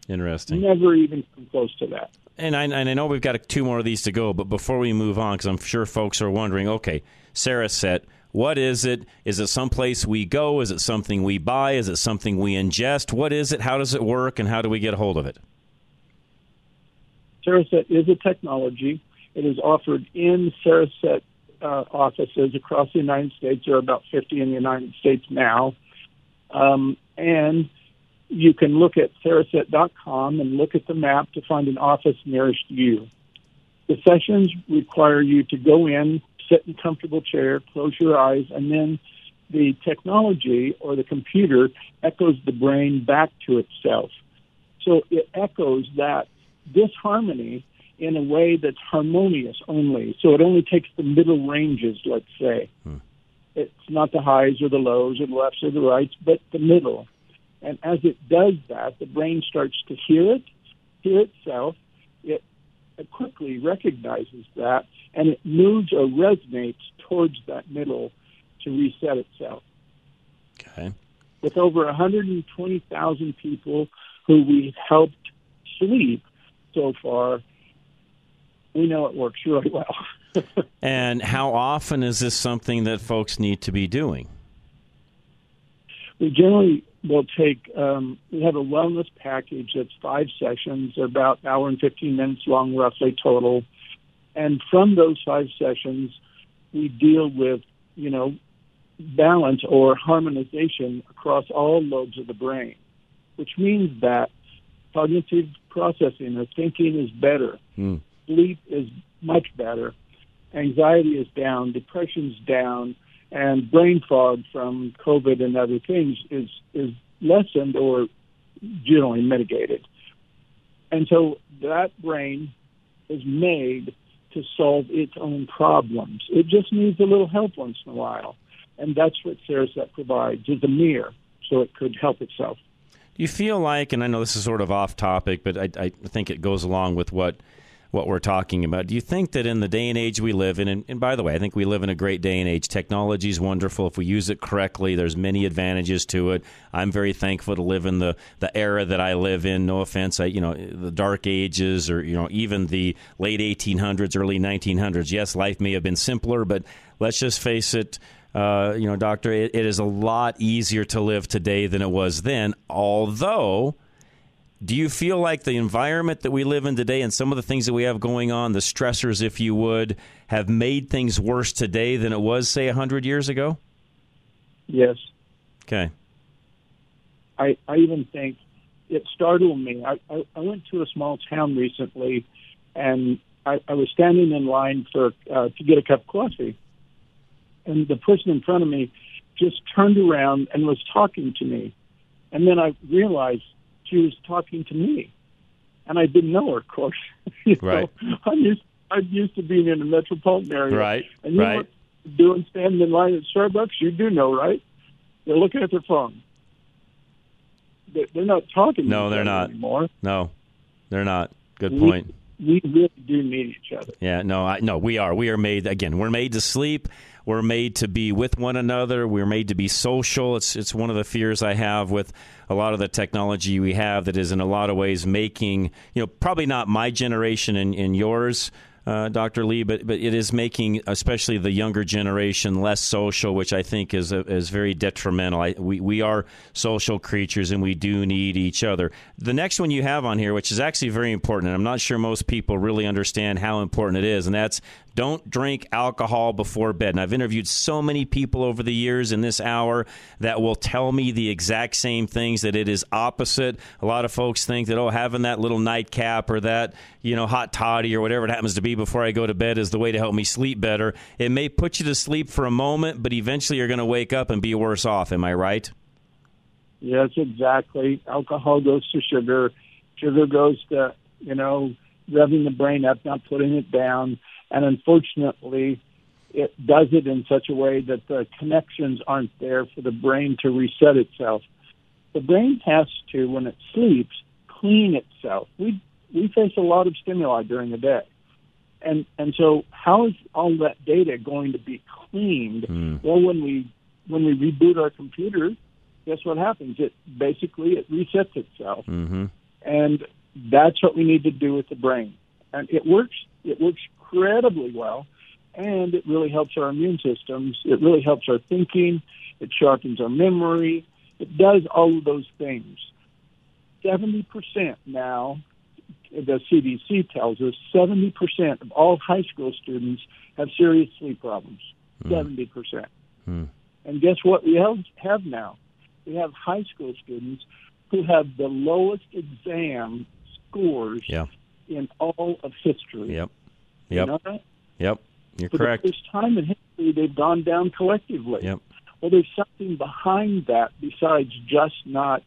I: Interesting.
T: Never even come close to that.
I: And I, and I know we've got two more of these to go, but before we move on, because I'm sure folks are wondering, okay, Cereset, what is it? Is it someplace we go? Is it something we buy? Is it something we ingest? What is it? How does it work? And how do we get a hold of it?
T: Cereset is a technology. It is offered in Cereset uh, offices across the United States. There are about 50 in the United States now. Um, and you can look at Cereset.com and look at the map to find an office nearest you. The sessions require you to go in, sit in a comfortable chair, close your eyes, and then the technology or the computer echoes the brain back to itself. So it echoes that disharmony in a way that's harmonious only. So it only takes the middle ranges, let's say. Hmm. It's not the highs or the lows or the lefts or the rights, but the middle. And as it does that, the brain starts to hear it, hear itself. It quickly recognizes that, and it moves or resonates towards that middle to reset itself.
I: Okay.
T: With over 120,000 people who we've helped sleep so far, we know it works really well.
I: And how often is this something that folks need to be doing?
T: we generally will take um, we have a wellness package that's five sessions about an hour and 15 minutes long roughly total. And from those five sessions we deal with you know balance or harmonization across all lobes of the brain which means that cognitive processing or thinking is better. Sleep is much better. Anxiety is down. Depression's down and brain fog from COVID and other things is is lessened or generally mitigated. And so that brain is made to solve its own problems. It just needs a little help once in a while. And that's what Cereset provides is a mirror so it could help itself.
I: You feel like, and I know this is sort of off topic, but I, I think it goes along with what what we're talking about. Do you think that in the day and age we live in, and, and by the way, I think we live in a great day and age. Technology is wonderful if we use it correctly. There's many advantages to it. I'm very thankful to live in the, the era that I live in. No offense, I you know the dark ages or you know even the late 1800s, early 1900s. Yes, life may have been simpler, but let's just face it. Uh, you know, doctor, it, it is a lot easier to live today than it was then. Although do you feel like the environment that we live in today and some of the things that we have going on, the stressors, if you would, have made things worse today than it was, say, 100 years ago?
T: Yes.
I: Okay.
T: I, I even think it startled me. I, I, I went to a small town recently, and I, I was standing in line for uh, to get a cup of coffee, and the person in front of me just turned around and was talking to me, and then I realized she was talking to me, and I didn't know her, of course. you
I: right.
T: Know, I'm used I'm used to being in a metropolitan area.
I: Right.
T: And you
I: right.
T: know what doing standing in line at Starbucks? You do know, right? They're looking at their phone. They're not talking.
I: No, they're not
T: anymore.
I: No, they're not. Good
T: we,
I: point.
T: We really do need each other.
I: Yeah, no, I, no, we are. We are made again. We're made to sleep. We're made to be with one another. We're made to be social. It's it's one of the fears I have with a lot of the technology we have that is in a lot of ways making you know probably not my generation and, and yours uh, Dr. Lee, but but it is making especially the younger generation less social, which I think is a, is very detrimental. I, we we are social creatures and we do need each other. The next one you have on here, which is actually very important, and I'm not sure most people really understand how important it is, and that's don't drink alcohol before bed. And I've interviewed so many people over the years in this hour that will tell me the exact same things that it is opposite. A lot of folks think that, oh, having that little nightcap or that, you know, hot toddy or whatever it happens to be before I go to bed is the way to help me sleep better. It may put you to sleep for a moment, but eventually you're going to wake up and be worse off. Am I right?
T: Yes, exactly. Alcohol goes to sugar. Sugar goes to, you know, revving the brain up, not putting it down and unfortunately, it does it in such a way that the connections aren't there for the brain to reset itself. The brain has to, when it sleeps, clean itself. We we face a lot of stimuli during the day, and and so how is all that data going to be cleaned?
I: Mm.
T: Well, when we when we reboot our computer, guess what happens? It basically it resets itself,
I: mm-hmm.
T: and that's what we need to do with the brain. And it works. It works incredibly well, and it really helps our immune systems. It really helps our thinking. It sharpens our memory. It does all of those things. 70% now, the CDC tells us, 70% of all high school students have serious sleep problems.
I: Mm.
T: 70%.
I: Mm.
T: And guess what we have, have now? We have high school students who have the lowest exam scores
I: yeah.
T: In all of history.
I: Yep.
T: You
I: Yep.
T: know that?
I: Yep. You're
T: For
I: correct.
T: the first time in history, they've gone down collectively.
I: Yep.
T: Well, there's something behind that besides just not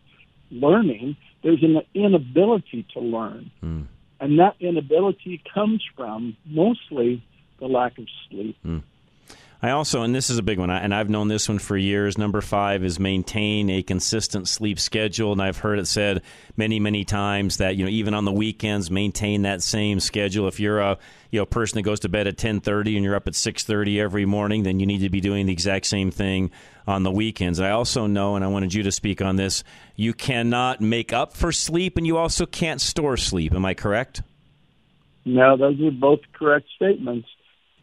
T: learning. There's an inability to learn.
I: Mm.
T: And that inability comes from mostly the lack of sleep.
I: I also, and this is a big one, and I've known this one for years. Number five is maintain a consistent sleep schedule, and I've heard it said many, many times that you know even on the weekends, maintain that same schedule. If you're a you know person that goes to bed at ten thirty and you're up at six thirty every morning, then you need to be doing the exact same thing on the weekends. I also know, and I wanted you to speak on this, you cannot make up for sleep, and you also can't store sleep. Am I correct?
T: No, those are both correct statements.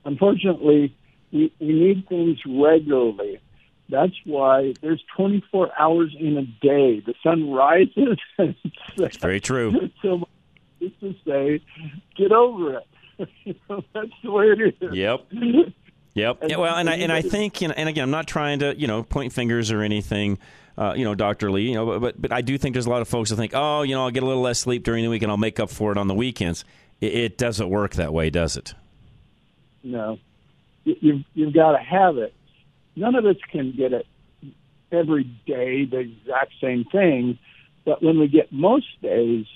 T: Unfortunately, we, we need things regularly. That's why there's 24 hours in a day. The sun rises and
I: It's very true.
T: So just to say, get over it. you know, that's the way it is.
I: Yep. Yep. Yeah, well, and I and I think, you know, and again, I'm not trying to you know point fingers or anything, uh, you know, Doctor Lee, you know, but, but but I do think there's a lot of folks that think, oh, you know, I'll get a little less sleep during the week and I'll make up for it on the weekends. It, it doesn't work that way, does it?
T: No, You- you've you've got to have it. None of us can get it every day the exact same thing, But when we get most days,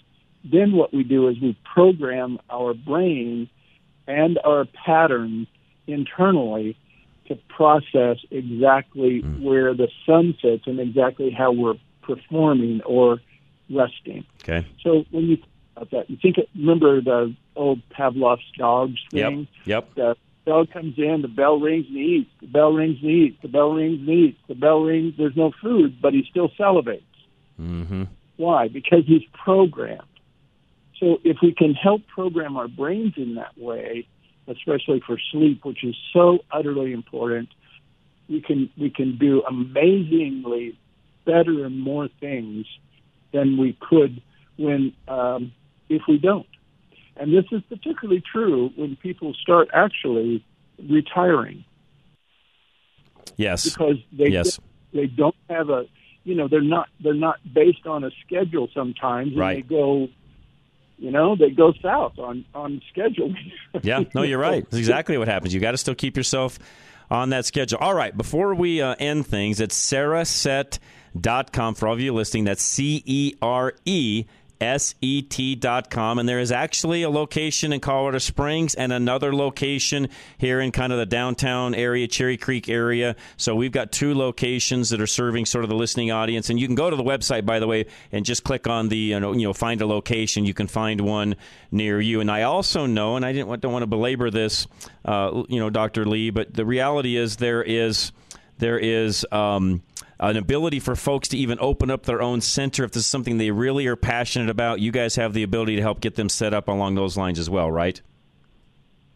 T: then what we do is we program our brain and our pattern internally to process exactly hmm. where the sun sits and exactly how we're performing or resting.
I: Okay.
T: So when you think about that, you think remember the old Pavlov's dogs thing?
I: Yep. Yep.
T: The dog comes in, the bell rings and he eats, the bell rings and he eats, the bell rings and he eats, the bell rings, there's no food, but he still salivates.
I: Mm-hmm.
T: Why? Because he's programmed. So if we can help program our brains in that way, especially for sleep, which is so utterly important, we can we can do amazingly better and more things than we could when um, if we don't. And this is particularly true when people start actually retiring
I: Yes.
T: because they
I: yes.
T: they don't have a you know they're not they're not based on a schedule sometimes and
I: Right.
T: they go you know they go south on on schedule
I: Yeah, no, you're right. That's exactly what happens. You got to still keep yourself on that schedule. All right, before we uh, end things, it's cereset.com for all of you listening. That's C E R E S E T dot com. And there is actually a location in Colorado Springs and another location here in kind of the downtown area, Cherry Creek area. So we've got two locations that are serving sort of the listening audience. And you can go to the website, by the way, and just click on the, you know, you know find a location. You can find one near you. And I also know, and I didn't don't want to belabor this, uh, you know, Dr. Lee, but the reality is there is there is um, an ability for folks to even open up their own center if this is something they really are passionate about. You guys have the ability to help get them set up along those lines as well, right?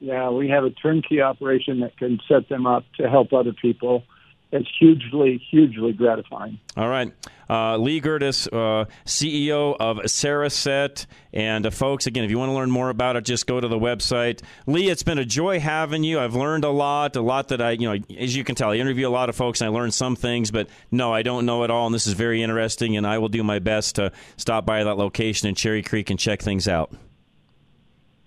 T: yeah we have a turnkey operation that can set them up to help other people it's hugely hugely gratifying
I: All right. Uh, Lee Gerdes, uh, CEO of Cereset. And uh, folks, again, if you want to learn more about it, just go to the website. Lee, it's been a joy having you. I've learned a lot, a lot that I, you know, as you can tell, I interview a lot of folks and I learn some things, but no, I don't know it all. And this is very interesting. And I will do my best to stop by that location in Cherry Creek and check things out.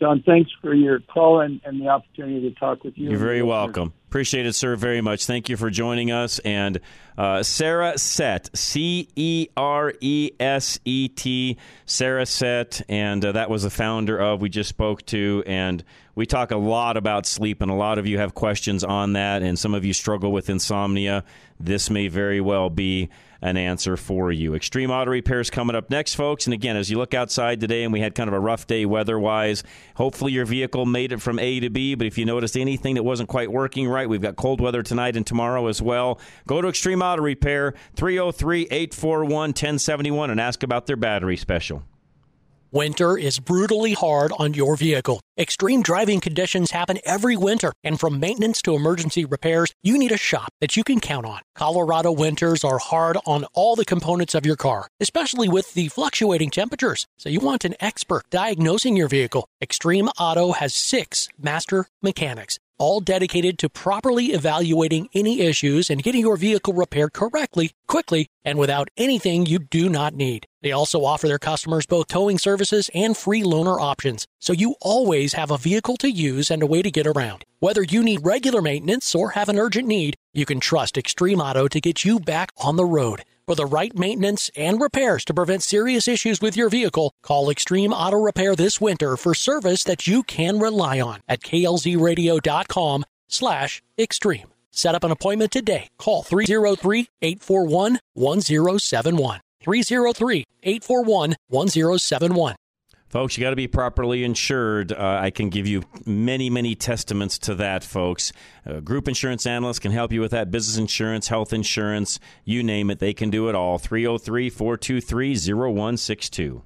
T: John thanks for your call and, and the opportunity to talk with you
I: You're very welcome. Appreciate it, sir, very much. Thank you for joining us. And uh, Cereset, C E R E S E T, Cereset, and uh, that was the founder of We Just Spoke to. And we talk a lot about sleep, and a lot of you have questions on that, and some of you struggle with insomnia. This may very well be an answer for you. Extreme Auto Repairs coming up next, folks. And again, as you look outside today, and we had kind of a rough day weather wise, hopefully your vehicle made it from A to B. But if you noticed anything that wasn't quite working right, we've got cold weather tonight and tomorrow as well. Go to Extreme Auto Repair, 303 841 1071, and ask about their battery special.
U: Winter is brutally hard on your vehicle. Extreme driving conditions happen every winter, and from maintenance to emergency repairs, you need a shop that you can count on. Colorado winters are hard on all the components of your car, especially with the fluctuating temperatures. So you want an expert diagnosing your vehicle. Extreme Auto has six master mechanics all dedicated to properly evaluating any issues and getting your vehicle repaired correctly, quickly, and without anything you do not need. They also offer their customers both towing services and free loaner options, so you always have a vehicle to use and a way to get around. Whether you need regular maintenance or have an urgent need, you can trust Extreme Auto to get you back on the road. For the right maintenance and repairs to prevent serious issues with your vehicle, call Extreme Auto Repair this winter for service that you can rely on at klzradio.com slash extreme. Set up an appointment today. Call 303-841-1071. 303-841-1071.
I: Folks, you got to be properly insured. Uh, I can give you many, many testaments to that, folks. Uh, group insurance analysts can help you with that. Business insurance, health insurance, you name it, they can do it all. 303 423 0162.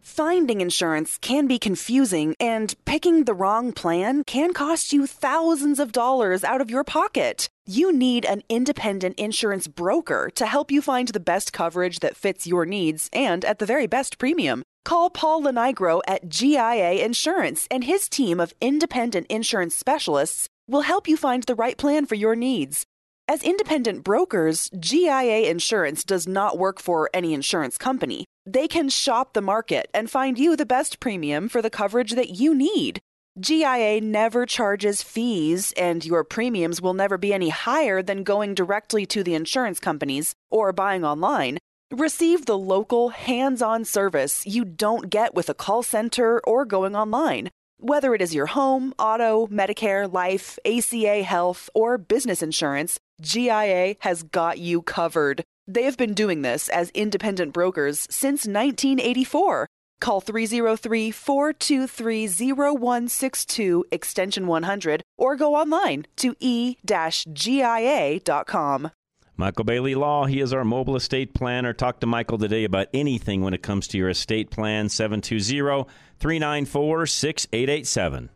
V: Finding insurance can be confusing, and picking the wrong plan can cost you thousands of dollars out of your pocket. You need an independent insurance broker to help you find the best coverage that fits your needs and at the very best premium. Call Paul Lenigro at GIA Insurance, and his team of independent insurance specialists will help you find the right plan for your needs. As independent brokers, GIA Insurance does not work for any insurance company. They can shop the market and find you the best premium for the coverage that you need. GIA never charges fees, and your premiums will never be any higher than going directly to the insurance companies or buying online. Receive the local, hands on service you don't get with a call center or going online. Whether it is your home, auto, Medicare, life, ACA health, or business insurance, GIA has got you covered. They have been doing this as independent brokers since 1984. Call 303 423 0162 extension 100 or go online to e-gia.com.
I: Michael Bailey Law, he is our mobile estate planner. Talk to Michael today about anything when it comes to your estate plan. 720 394 6887.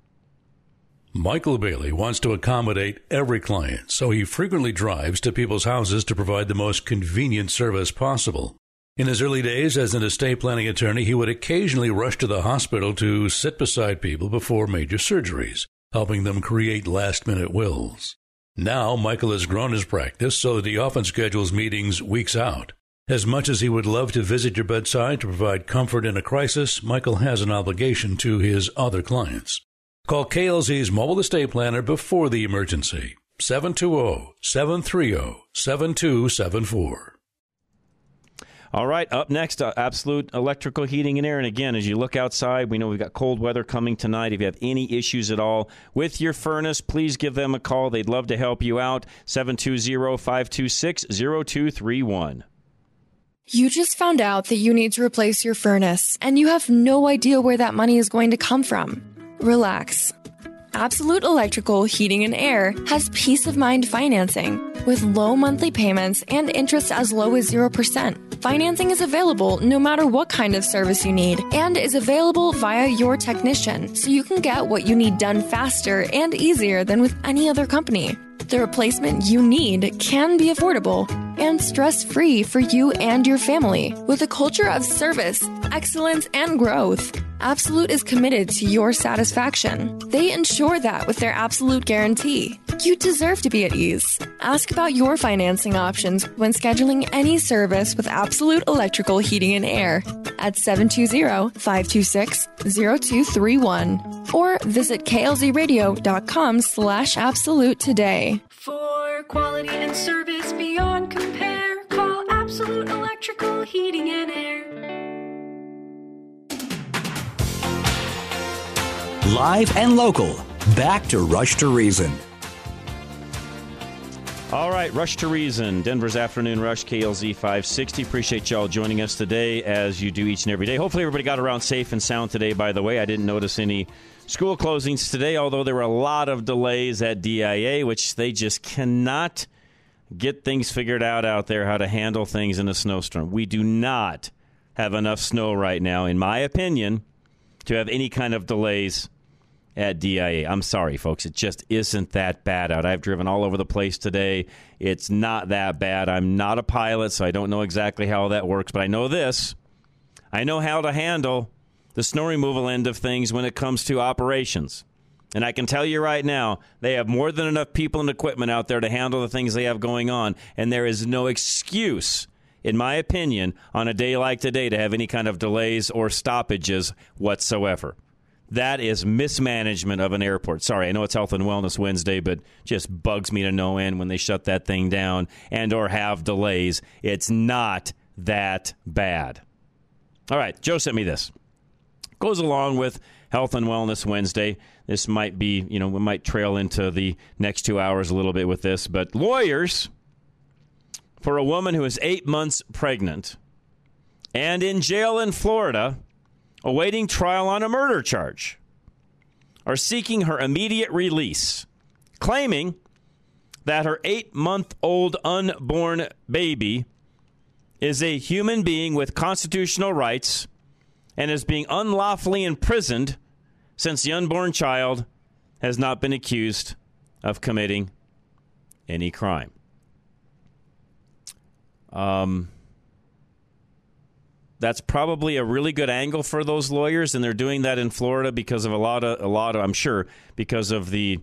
W: Michael Bailey wants to accommodate every client, so he frequently drives to people's houses to provide the most convenient service possible. In his early days as an estate planning attorney, he would occasionally rush to the hospital to sit beside people before major surgeries, helping them create last minute wills. Now, Michael has grown his practice so that he often schedules meetings weeks out. As much as he would love to visit your bedside to provide comfort in a crisis, Michael has an obligation to his other clients. Call KLZ's mobile estate planner before the emergency. 720 730 7274.
I: All right, up next, uh, Absolute Electrical Heating and Air. And again, as you look outside, we know we've got cold weather coming tonight. If you have any issues at all with your furnace, please give them a call. They'd love to help you out. 720 526 0231.
N: You just found out that you need to replace your furnace, and you have no idea where that money is going to come from. Relax. Absolute Electrical Heating and Air has peace of mind financing with low monthly payments and interest as low as 0%. Financing is available no matter what kind of service you need and is available via your technician so you can get what you need done faster and easier than with any other company. The replacement you need can be affordable and stress free for you and your family. With a culture of service, excellence, and growth, Absolute is committed to your satisfaction. They ensure that with their Absolute guarantee. You deserve to be at ease. Ask about your financing options when scheduling any service with Absolute Electrical Heating and Air at 720-526-0231 or visit klzradio.com slash absolute today.
X: For quality and service beyond compare, call Absolute Electrical Heating and Air.
O: Live and local. Back to Rush to Reason.
I: All right, Rush to Reason, Denver's Afternoon Rush, KLZ 560. Appreciate y'all joining us today as you do each and every day. Hopefully, everybody got around safe and sound today, by the way. I didn't notice any school closings today, although there were a lot of delays at DIA, which they just cannot get things figured out out there, how to handle things in a snowstorm. We do not have enough snow right now, in my opinion, to have any kind of delays at DIA. I'm sorry, folks. It just isn't that bad out. I've driven all over the place today. It's not that bad. I'm not a pilot, so I don't know exactly how that works, but I know this. I know how to handle the snow removal end of things when it comes to operations. And I can tell you right now, they have more than enough people and equipment out there to handle the things they have going on. And there is no excuse, in my opinion, on a day like today to have any kind of delays or stoppages whatsoever. That is mismanagement of an airport. Sorry, I know it's Health and Wellness Wednesday, but just bugs me to no end when they shut that thing down and or have delays. It's not that bad. All right, Joe sent me this. Goes along with Health and Wellness Wednesday. This might be, you know, we might trail into the next two hours a little bit with this, but lawyers for a woman who is eight months pregnant and in jail in Florida awaiting trial on a murder charge are seeking her immediate release, claiming that her eight month old unborn baby is a human being with constitutional rights and is being unlawfully imprisoned since the unborn child has not been accused of committing any crime. Um, that's probably a really good angle for those lawyers, and they're doing that in Florida because of a lot of a lot of I'm sure because of the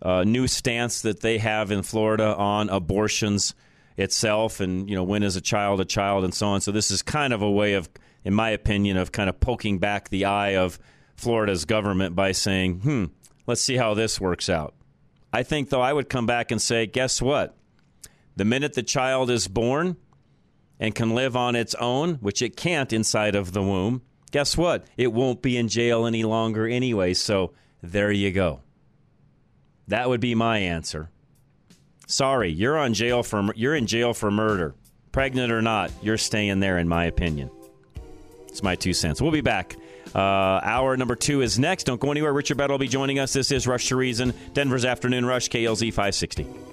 I: uh, new stance that they have in Florida on abortions itself, and you know when is a child a child, and so on. So this is kind of a way of, in my opinion, of kind of poking back the eye of Florida's government by saying, "Hmm, let's see how this works out." I think though I would come back and say, guess what? The minute the child is born and can live on its own, which it can't inside of the womb, guess what? It won't be in jail any longer anyway. So there you go. That would be my answer. Sorry, you're on jail for you're in jail for murder. Pregnant or not, you're staying there in my opinion. It's my two cents. We'll be back. Uh, hour number two is next. Don't go anywhere. Richard Bett will be joining us. This is Rush to Reason, Denver's Afternoon Rush, KLZ 560.